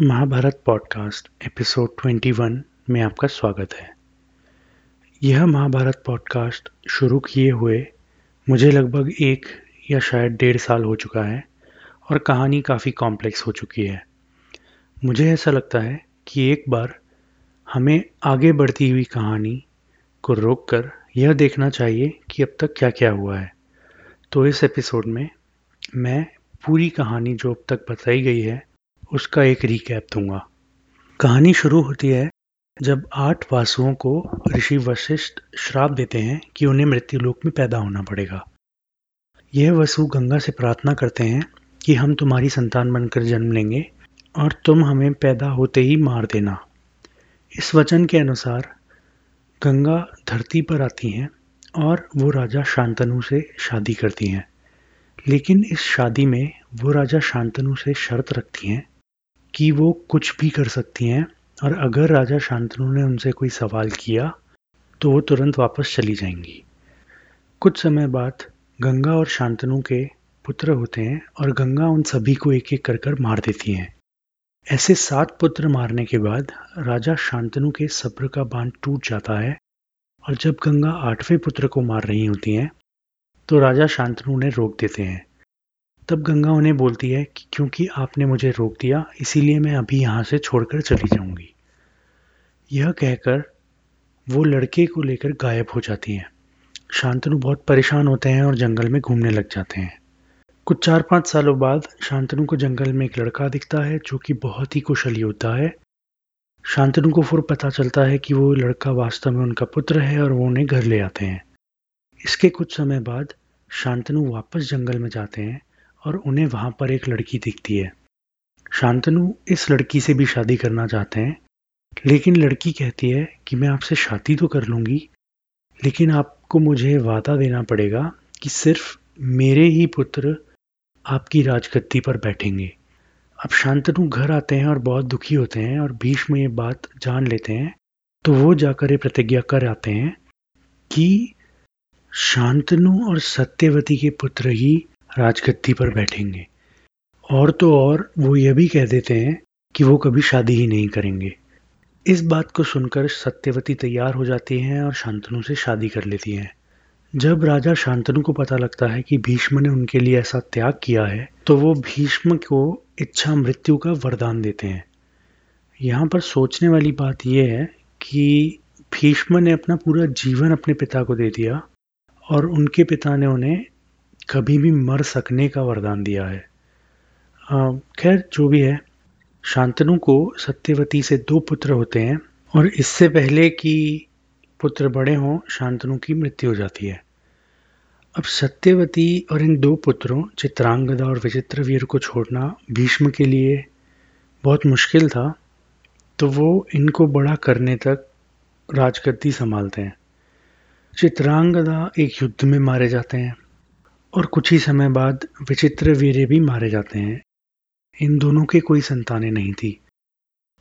Mahabharat podcast, episode 21 में आपका स्वागत है। यह महाभारत पॉडकास्ट शुरू किए हुए मुझे लगभग एक या शायद डेढ़ साल हो चुका है और कहानी काफ़ी कॉम्प्लेक्स हो चुकी है। मुझे ऐसा लगता है कि एक बार हमें आगे बढ़ती हुई कहानी को रोककर यह देखना चाहिए कि अब तक क्या क्या हुआ है। तो इस एपिसोड में मैं पूरी कहानी जो अब तक बताई गई है उसका एक रिकैप दूँगा। कहानी शुरू होती है जब आठ वासुओं को ऋषि वशिष्ठ श्राप देते हैं कि उन्हें मृत्यु लोक में पैदा होना पड़ेगा। यह वसु गंगा से प्रार्थना करते हैं कि हम तुम्हारी संतान बनकर जन्म लेंगे और तुम हमें पैदा होते ही मार देना। इस वचन के अनुसार गंगा धरती पर आती हैं और वो राजा शांतनु से शादी करती हैं। लेकिन इस शादी में वो राजा शांतनु से शर्त रखती हैं कि वो कुछ भी कर सकती हैं, और अगर राजा शांतनु ने उनसे कोई सवाल किया तो वो तुरंत वापस चली जाएँगी। कुछ समय बाद गंगा और शांतनु के पुत्र होते हैं, और गंगा उन सभी को एक एक कर कर मार देती हैं। ऐसे सात पुत्र मारने के बाद राजा शांतनु के सब्र का बाँध टूट जाता है, और जब गंगा आठवें पुत्र को मार रही होती हैं तो राजा शांतनु उन्हें रोक देते हैं। तब गंगा उन्हें बोलती है कि क्योंकि आपने मुझे रोक दिया, इसीलिए मैं अभी यहाँ से छोड़कर चली जाऊँगी। यह कहकर वो लड़के को लेकर गायब हो जाती हैं। शांतनु बहुत परेशान होते हैं और जंगल में घूमने लग जाते हैं। कुछ चार पाँच सालों बाद शांतनु को जंगल में एक लड़का दिखता है जो कि बहुत ही कुशल योद्धा है। शांतनु को फिर पता चलता है कि वो लड़का वास्तव में उनका पुत्र है और वो उन्हें घर ले आते हैं। इसके कुछ समय बाद शांतनु वापस जंगल में जाते हैं और उन्हें वहाँ पर एक लड़की दिखती है। शांतनु इस लड़की से भी शादी करना चाहते हैं, लेकिन लड़की कहती है कि मैं आपसे शादी तो कर लूँगी, लेकिन आपको मुझे वादा देना पड़ेगा कि सिर्फ़ मेरे ही पुत्र आपकी राजगद्दी पर बैठेंगे। अब शांतनु घर आते हैं और बहुत दुखी होते हैं और भीष्म ये बात जान लेते हैं तो वो जाकर ये प्रतिज्ञा कर आते हैं कि शांतनु और सत्यवती के पुत्र ही राजगद्दी पर बैठेंगे। और तो और वो यह भी कह देते हैं कि वो कभी शादी ही नहीं करेंगे। इस बात को सुनकर सत्यवती तैयार हो जाती हैं और शांतनु से शादी कर लेती हैं। जब राजा शांतनु को पता लगता है कि भीष्म ने उनके लिए ऐसा त्याग किया है तो वो भीष्म को इच्छा मृत्यु का वरदान देते हैं। यहाँ पर सोचने वाली बात यह है कि भीष्म ने अपना पूरा जीवन अपने पिता को दे दिया और उनके पिता ने उन्हें कभी भी मर सकने का वरदान दिया है। खैर, जो भी है, शांतनु को सत्यवती से दो पुत्र होते हैं और इससे पहले कि पुत्र बड़े हों, शांतनु की मृत्यु हो जाती है। अब सत्यवती और इन दो पुत्रों, चित्रांगदा और विचित्रवीर को छोड़ना भीष्म के लिए बहुत मुश्किल था तो वो इनको बड़ा करने तक राजगद्दी संभालते हैं। चित्रांगदा एक युद्ध में मारे जाते हैं। और कुछ ही समय बाद विचित्र वीर भी मारे जाते हैं। इन दोनों के कोई संतानें नहीं थी।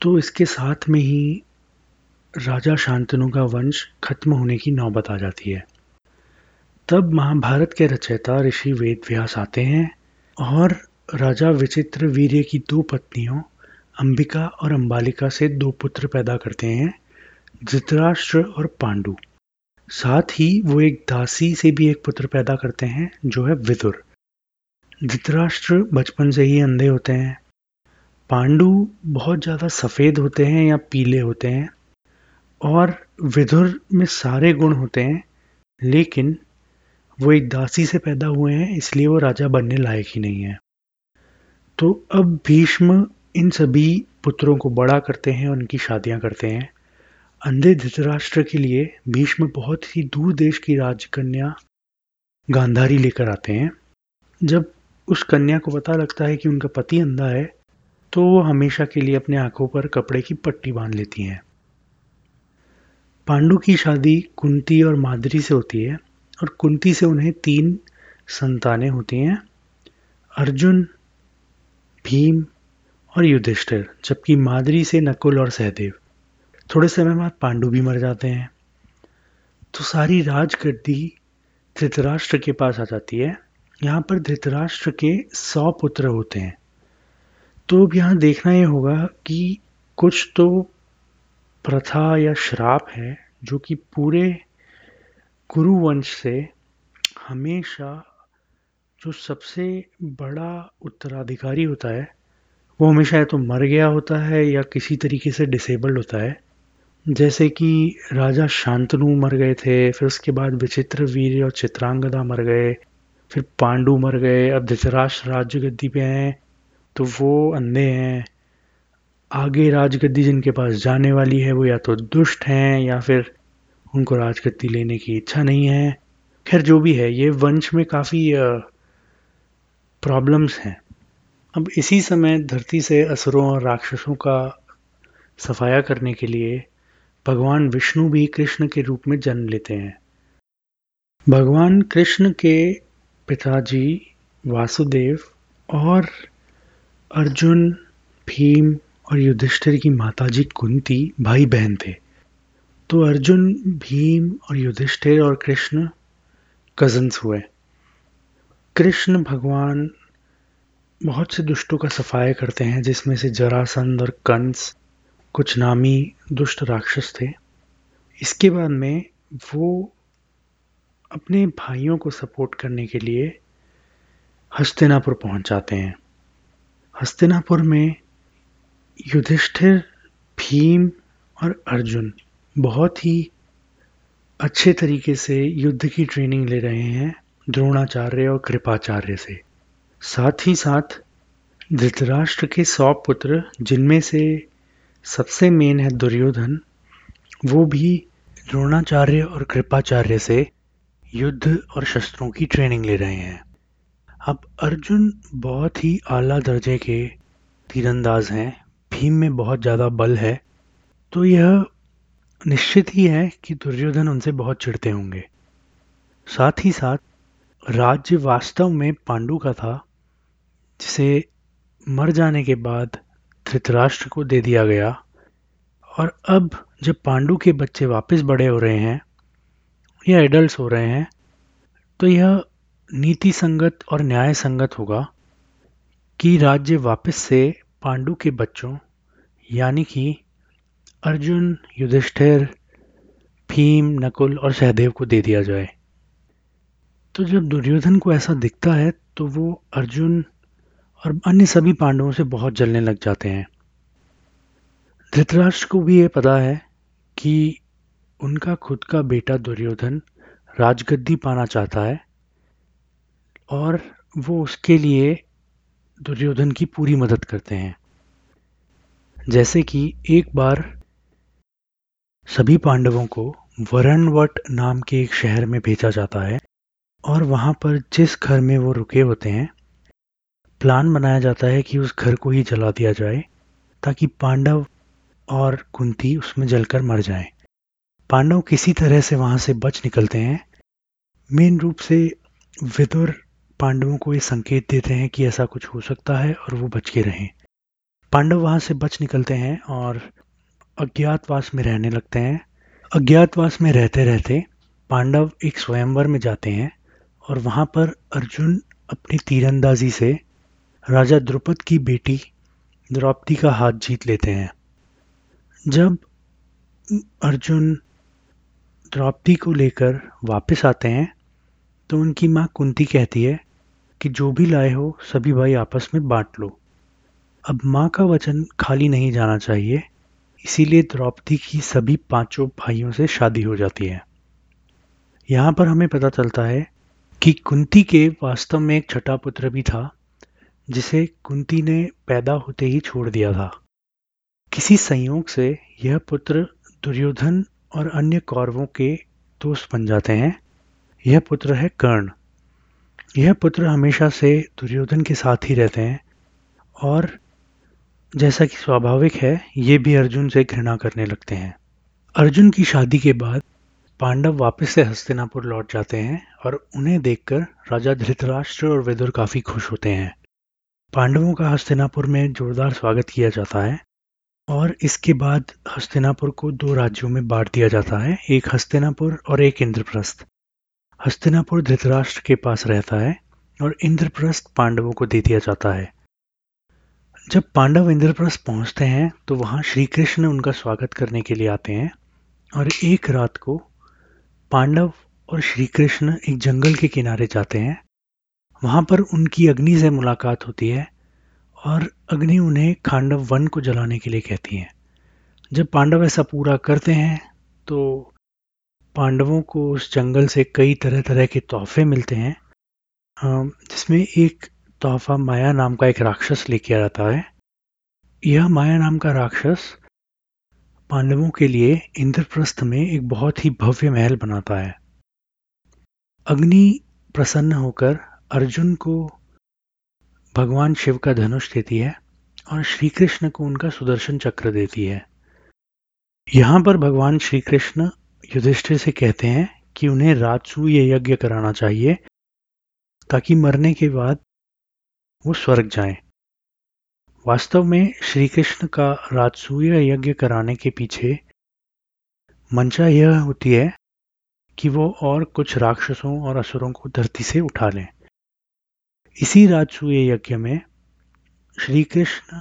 तो इसके साथ में ही राजा शांतनु का वंश खत्म होने की नौबत आ जाती है। तब महाभारत के रचयिता ऋषि वेद व्यास आते हैं और राजा विचित्र वीर्य की दो पत्नियों, अंबिका और अंबालिका से दो पुत्र पैदा करते हैं, धृतराष्ट्र और पांडु। साथ ही वो एक दासी से भी एक पुत्र पैदा करते हैं, जो है विदुर। धृतराष्ट्र बचपन से ही अंधे होते हैं। पांडु बहुत ज़्यादा सफ़ेद होते हैं या पीले होते हैं, और विदुर में सारे गुण होते हैं, लेकिन वो एक दासी से पैदा हुए हैं, इसलिए वो राजा बनने लायक ही नहीं है। तो अब भीष्म इन सभी पुत्रों को बड़ा करते हैं, उनकी शादियाँ करते हैं। अंधे धृतराष्ट्र के लिए भीष्म बहुत ही दूर देश की राजकन्या गांधारी लेकर आते हैं। जब उस कन्या को पता लगता है कि उनका पति अंधा है तो वो हमेशा के लिए अपने आँखों पर कपड़े की पट्टी बाँध लेती हैं। पांडु की शादी कुंती और मादरी से होती है और कुंती से उन्हें तीन संतानें होती हैं, अर्जुन, भीम और युधिष्ठिर, जबकि मादरी से नकुल और सहदेव। थोड़े समय बाद पांडु भी मर जाते हैं। तो सारी राजगद्दी धृतराष्ट्र के पास आ जाती है। यहाँ पर धृतराष्ट्र के सौ पुत्र होते हैं। तो अब यहाँ देखना ये होगा कि कुछ तो प्रथा या श्राप है जो कि पूरे गुरुवंश से हमेशा जो सबसे बड़ा उत्तराधिकारी होता है, वो हमेशा या तो मर गया होता है या किसी तरीके से डिसेबल्ड होता है। जैसे कि राजा शांतनु मर गए थे, फिर उसके बाद विचित्र वीर और चित्रांगदा मर गए, फिर पांडु मर गए, अब धृतराष्ट्र राज्य गद्दी पे हैं तो वो अंधे हैं। आगे राजगद्दी जिनके पास जाने वाली है, वो या तो दुष्ट हैं, या फिर उनको राजगद्दी लेने की इच्छा नहीं है। खैर, जो भी है, ये वंश में काफ़ी प्रॉब्लम्स हैं। अब इसी समय धरती से असुरों और राक्षसों का सफाया करने के लिए भगवान विष्णु भी कृष्ण के रूप में जन्म लेते हैं। भगवान कृष्ण के पिताजी वासुदेव और अर्जुन, भीम और युधिष्ठिर की माताजी कुंती भाई बहन थे। तो अर्जुन, भीम और युधिष्ठिर और कृष्ण कजन्स हुए। कृष्ण भगवान बहुत से दुष्टों का सफाया करते हैं, जिसमें से जरासंध और कंस कुछ नामी दुष्ट राक्षस थे। इसके बाद में वो अपने भाइयों को सपोर्ट करने के लिए हस्तिनापुर पहुँच जाते हैं। हस्तिनापुर में युधिष्ठिर, भीम और अर्जुन बहुत ही अच्छे तरीके से युद्ध की ट्रेनिंग ले रहे हैं द्रोणाचार्य और कृपाचार्य से। साथ ही साथ धृतराष्ट्र के सौ पुत्र, जिनमें से सबसे मेन है दुर्योधन। वो भी द्रोणाचार्य और कृपाचार्य से युद्ध और शस्त्रों की ट्रेनिंग ले रहे हैं। अब अर्जुन बहुत ही आला दर्जे के तीरंदाज हैं। भीम में बहुत ज़्यादा बल है। तो यह निश्चित ही है कि दुर्योधन उनसे बहुत चिढ़ते होंगे। साथ ही साथ, राज्य वास्तव में पांडु का था, जिसे मर जाने के बाद धृतराष्ट्र को दे दिया गया। और अब जब पांडु के बच्चे वापस बड़े हो रहे हैं, या एडल्ट हो रहे हैं तो यह नीति संगत और न्याय संगत होगा कि राज्य वापस से पांडु के बच्चों, यानी कि अर्जुन, युधिष्ठिर, भीम, नकुल और सहदेव को दे दिया जाए। तो जब दुर्योधन को ऐसा दिखता है तो वो अर्जुन और अन्य सभी पांडवों से बहुत जलने लग जाते हैं। धृतराष्ट्र को भी ये पता है कि उनका खुद का बेटा दुर्योधन राजगद्दी पाना चाहता है और वो उसके लिए दुर्योधन की पूरी मदद करते हैं। जैसे कि एक बार सभी पांडवों को वरणवट नाम के एक शहर में भेजा जाता है और वहाँ पर जिस घर में वो रुके होते हैं प्लान बनाया जाता है कि उस घर को ही जला दिया जाए, ताकि पांडव और कुंती उसमें जलकर मर जाएँ। पांडव किसी तरह से वहाँ से बच निकलते हैं। मेन रूप से विदुर पांडवों को ये संकेत देते हैं कि ऐसा कुछ हो सकता है और वो बच के रहें। पांडव वहाँ से बच निकलते हैं और अज्ञातवास में रहने लगते हैं। अज्ञातवास में रहते रहते पांडव एक स्वयंवर में जाते हैं और वहाँ पर अर्जुन अपनी तीरंदाजी से राजा द्रुपद की बेटी द्रौपदी का हाथ जीत लेते हैं। जब अर्जुन द्रौपदी को लेकर वापस आते हैं तो उनकी माँ कुंती कहती है कि जो भी लाए हो, सभी भाई आपस में बांट लो। अब माँ का वचन खाली नहीं जाना चाहिए, इसीलिए द्रौपदी की सभी पाँचों भाइयों से शादी हो जाती है। यहाँ पर हमें पता चलता है कि कुंती के वास्तव में एक छठा पुत्र भी था जिसे कुंती ने पैदा होते ही छोड़ दिया था। किसी संयोग से यह पुत्र दुर्योधन और अन्य कौरवों के दोस्त बन जाते हैं। यह पुत्र है कर्ण। यह पुत्र हमेशा से दुर्योधन के साथ ही रहते हैं और जैसा कि स्वाभाविक है, ये भी अर्जुन से घृणा करने लगते हैं। अर्जुन की शादी के बाद पांडव वापस से हस्तिनापुर लौट जाते हैं और उन्हें देखकर राजा धृतराष्ट्र और विदुर काफ़ी खुश होते हैं। पांडवों का हस्तिनापुर में जोरदार स्वागत किया जाता है और इसके बाद हस्तिनापुर को दो राज्यों में बांट दिया जाता है, एक हस्तिनापुर और एक इंद्रप्रस्थ। हस्तिनापुर धृतराष्ट्र के पास रहता है और इंद्रप्रस्थ पांडवों को दे दिया जाता है। जब पांडव इंद्रप्रस्थ पहुँचते हैं तो वहाँ श्री कृष्ण उनका स्वागत करने के लिए आते हैं और एक रात को पांडव और श्री कृष्ण एक जंगल के किनारे जाते हैं। वहाँ पर उनकी अग्नि से मुलाकात होती है और अग्नि उन्हें खांडव वन को जलाने के लिए कहती है। जब पांडव ऐसा पूरा करते हैं तो पांडवों को उस जंगल से कई तरह तरह के तोहफे मिलते हैं जिसमें एक तोहफा माया नाम का एक राक्षस लेके आता है। यह माया नाम का राक्षस पांडवों के लिए इंद्रप्रस्थ में एक बहुत ही भव्य महल बनाता है। अग्नि प्रसन्न होकर अर्जुन को भगवान शिव का धनुष देती है और श्री कृष्ण को उनका सुदर्शन चक्र देती है यहाँ पर भगवान श्री कृष्ण युधिष्ठिर से कहते हैं कि उन्हें राजसूय यज्ञ कराना चाहिए ताकि मरने के बाद वो स्वर्ग जाएँ। वास्तव में श्री कृष्ण का राजसूय यज्ञ कराने के पीछे मंशा यह होती है कि वो और कुछ राक्षसों और असुरों को धरती से उठा लें इसी राजसूय यज्ञ में श्री कृष्ण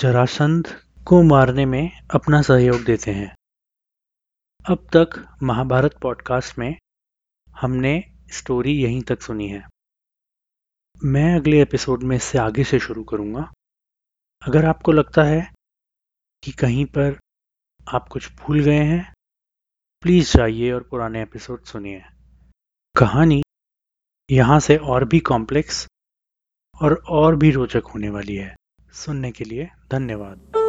जरासंध को मारने में अपना सहयोग देते हैं। अब तक महाभारत पॉडकास्ट में हमने स्टोरी यहीं तक सुनी है। मैं अगले एपिसोड में इससे आगे से शुरू करूँगा। अगर आपको लगता है कि कहीं पर आप कुछ भूल गए हैं, प्लीज़ जाइए और पुराने एपिसोड सुनिए। कहानी यहाँ से और भी कॉम्प्लेक्स और और भी रोचक होने वाली है। सुनने के लिए धन्यवाद।